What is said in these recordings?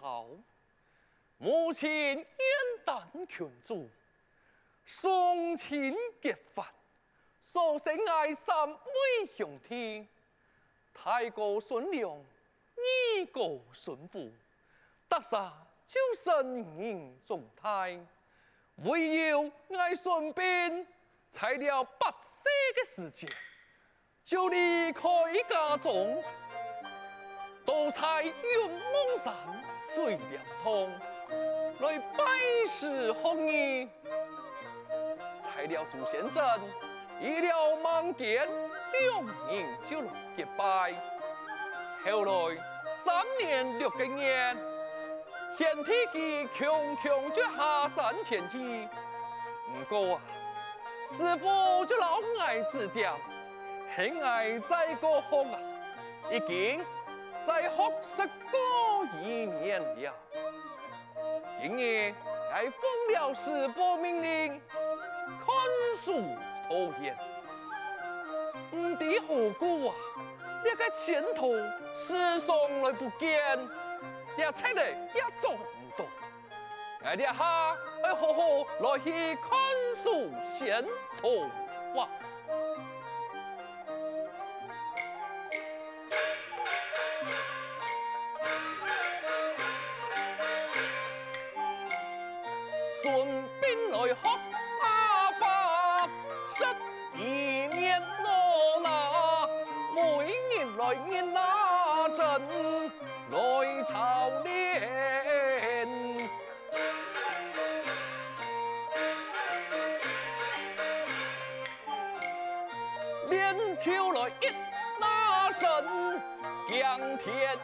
朝，母亲燕丹群主，双亲结发，所生爱三位兄弟，大哥孙良，二哥孙福，得杀就身迎重胎，唯有爱孙膑，才了八岁的时节，就离开家中。多采云梦山水帘通，来拜师学艺。材料祖先镇，医疗盲点，两人就来结拜。后来三年六个月，天梯机强强就下山前去。不过啊，师傅就老爱指点，很爱在个学啊，已经。在学十个一年了，今日还奉了师父命令，看书托言。唔知何故啊，这个前途时常来不见，也猜得也做唔到。我哋下要好好来去看书先头哇。天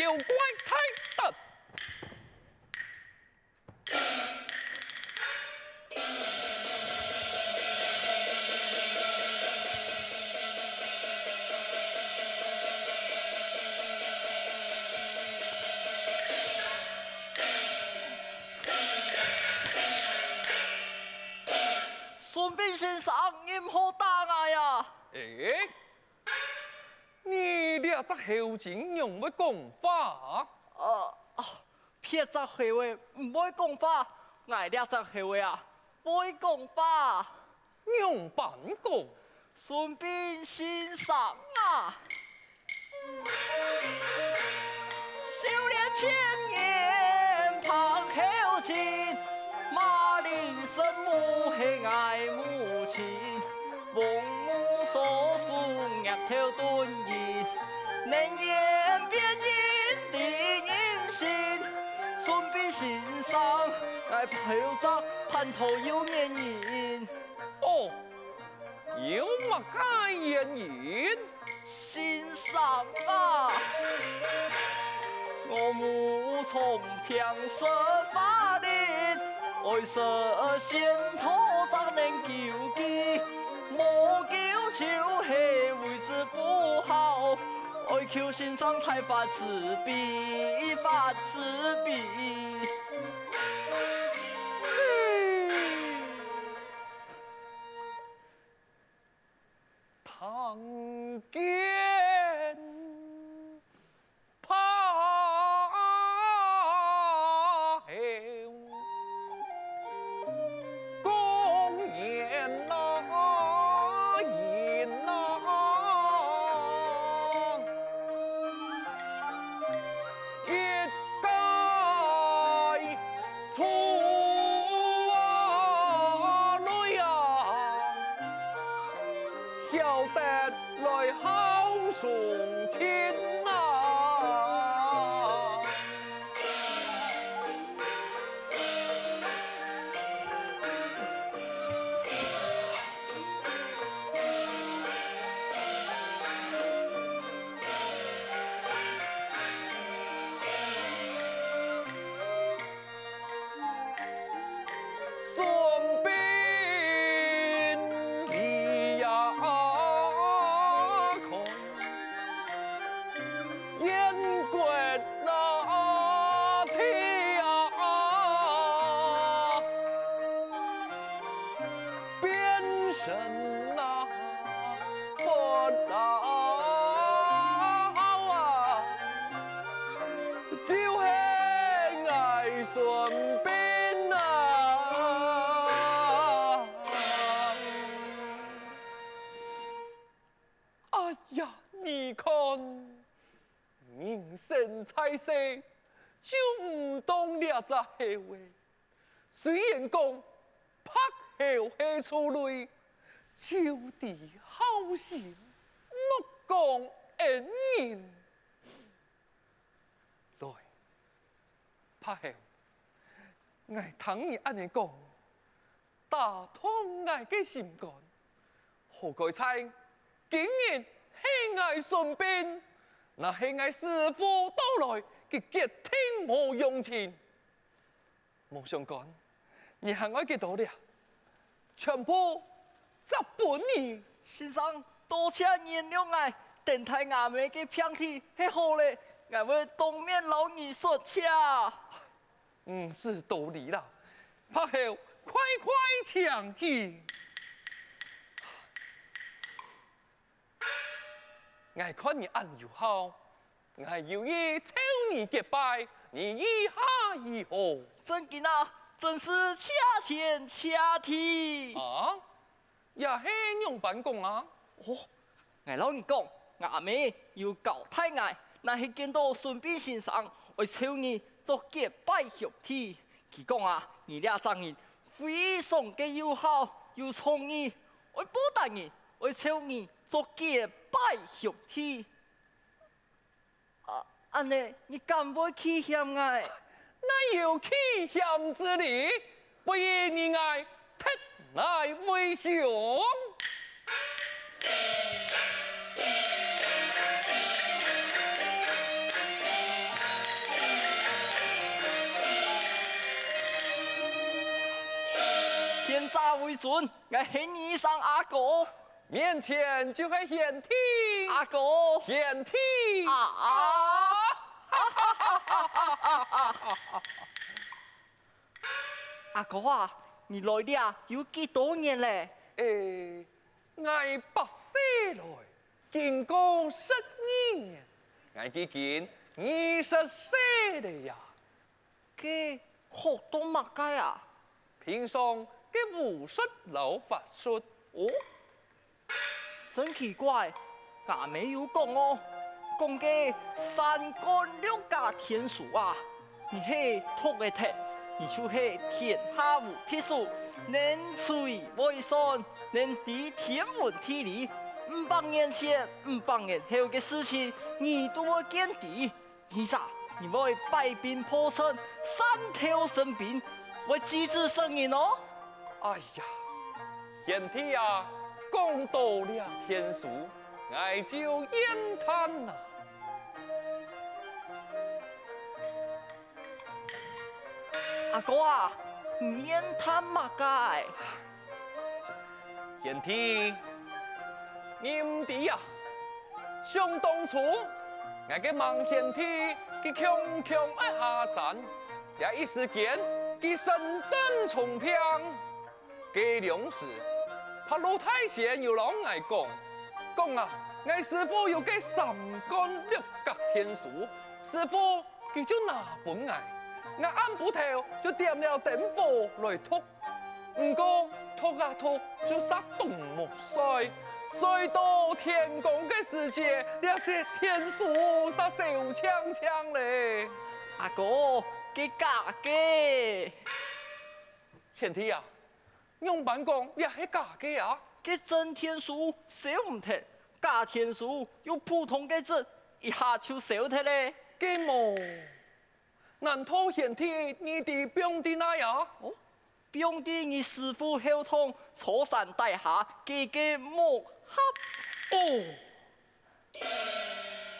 有关太等，孙膑先生，你唔好打我呀！诶，只后进用乜讲法？呃啊，撇只会话唔会讲法，我俩只会话啊，会讲法。用板讲，孙膑先生啊，修炼千年盼后进，马铃生母系爱先生爱泡澡，盼头有绵绵。哦。莫该言言。先生啊，我母从平生发力，为实现土长能救济，莫求求黑为之不好，爱求先生太发慈悲，发慈悲。 광기 彩色就唔当俩只话，虽然讲拍后系出泪，就地好心莫讲恩人。来，拍后，我听你安尼讲，打通我嘅心肝，好该猜，竟然系我顺便。那系我师父到来，佢结天无用情，冇相干，你系我几多了？全部十本呢。先生，多谢原谅我，电台阿妹嘅偏题系好嘞，我会当面老你说恰。唔是道理啦，拍后快快抢去。我看你安又好，我有意求你结拜，你意下如何？真嘅啊，真是恰天恰地。啊，也系用办公啊？哦，我老你讲，阿妹要搞太爱，那是见到孙膑先生，我求你做结拜兄弟。佢讲啊，你俩长人非常嘅友好，又聪明，我不答应，我求你做结拜兄弟，啊，安尼你敢不去欠我？那有去嫌之理，不然你爱特来为雄。天诈为尊，我喊你上阿哥。面前就会显体，阿哥显体啊啊！阿哥啊，你来了有几多年嘞？诶，我八岁来，经过十年，我已经二十岁了呀。给好多乜嘢啊？平常给武术老法术哦。真奇怪，阿没有讲哦，讲嘅三纲六甲天书啊，你系托嘅特，你就系天下无敌手，能吹会算，能敌天文地理，五百年前、五百年后嘅事情，你都会见底。你咋？你会百兵破城，三条生兵，会机智胜人哦。哎呀，天体啊！讲到了天书，我就言叹呐。阿哥啊，言叹嘛该？贤弟，你唔知呀？想当初，我个孟贤弟，佢强强爱下山，也一时间，佢身正重平，计量时，拍路太险又老爱讲，讲啊，我师傅有个三纲六角天书，师傅佢就拿本来，我按不头就点了灯火来托，唔过。托啊托，就杀动木衰，衰到天公嘅世界，那些天书杀手枪枪嘞。阿哥，佢假嘅。贤弟啊，用板讲也系假嘅啊。佢真天书写唔得，假天书用普通嘅字一下就写得嘞。嘅么？难道贤弟你哋标的那样？哦。用的你师傅后通，初山大厦，给给木合哦。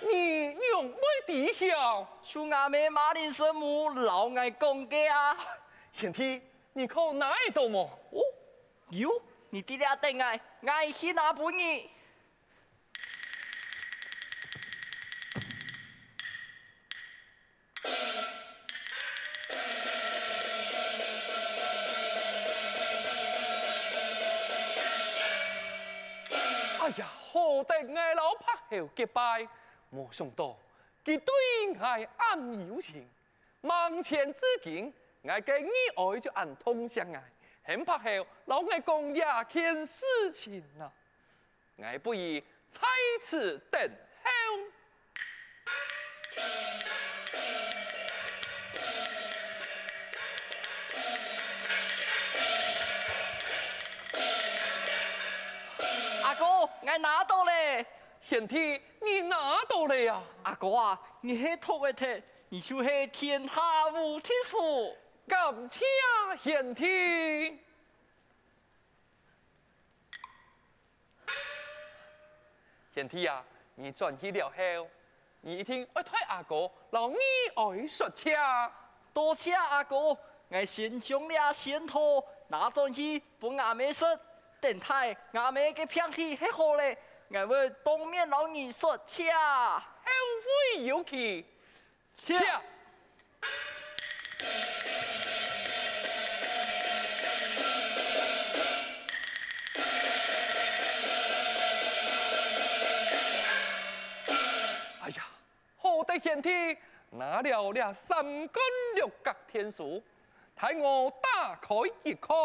你用咩底下？像阿妹马铃生母老爱讲嘅啊。贤弟，你靠哪一道么？哦，有，你啲俩等爱，爱去哪不你？哎呀，好得爱老拍后结拜，没想到佢对爱暗有情，望前之景，爱嘅意爱就暗通相爱，很拍后老爱讲呀件事情啊，爱不如在此等候。阿哥我拿到嘞，贤弟，你拿到了呀？阿哥啊，你系托个天，你就系天下无敌手。感谢贤弟。贤弟啊，你转去了后，你一定爱替阿哥老你爱说车。多谢阿哥，我先将俩先拖拿转去不阿妹说。电台阿妹给片体系好嘞，我会当面老你说车，后会有期，车。好得贤弟，拿了俩三根六角天书，替我打开一看。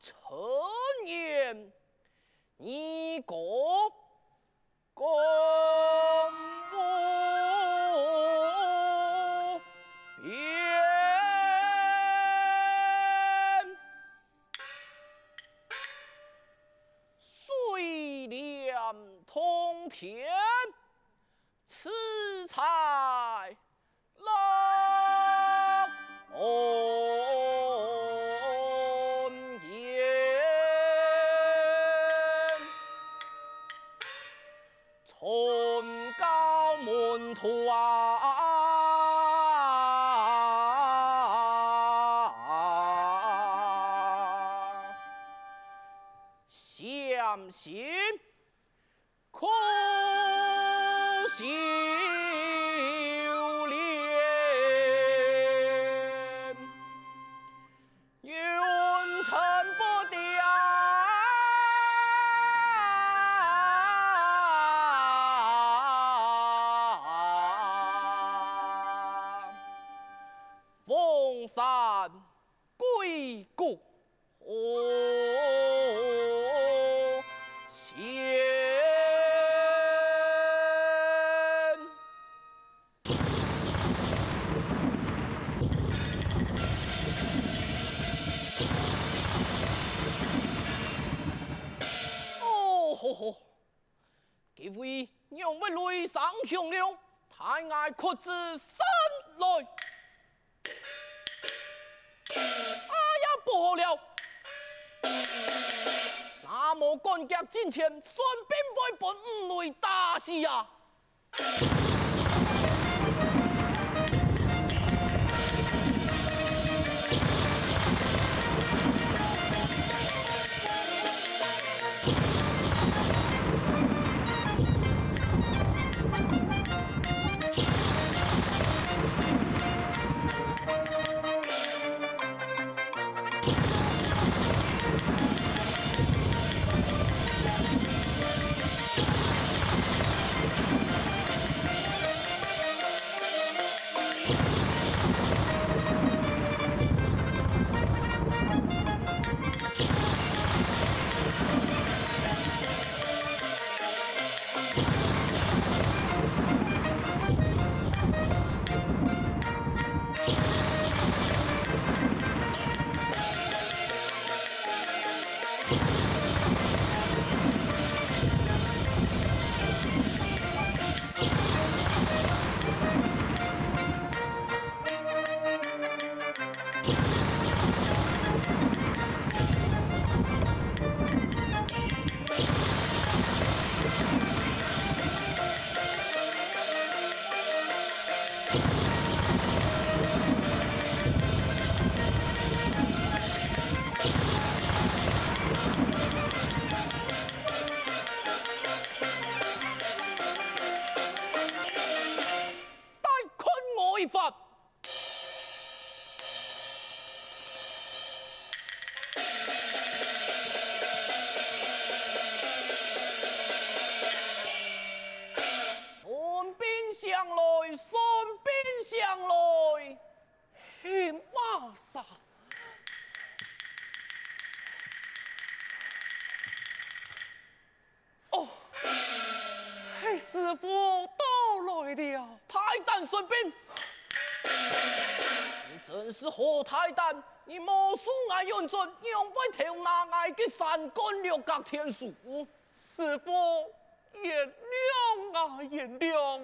陈年，你公公不变，水帘通天，雄那么赶脚进前，顺便会被五雷打死啊！胆顺兵，你真是好泰胆！你莫说爱用尽，用不条那爱的三官六甲天书。师父原谅啊，原谅。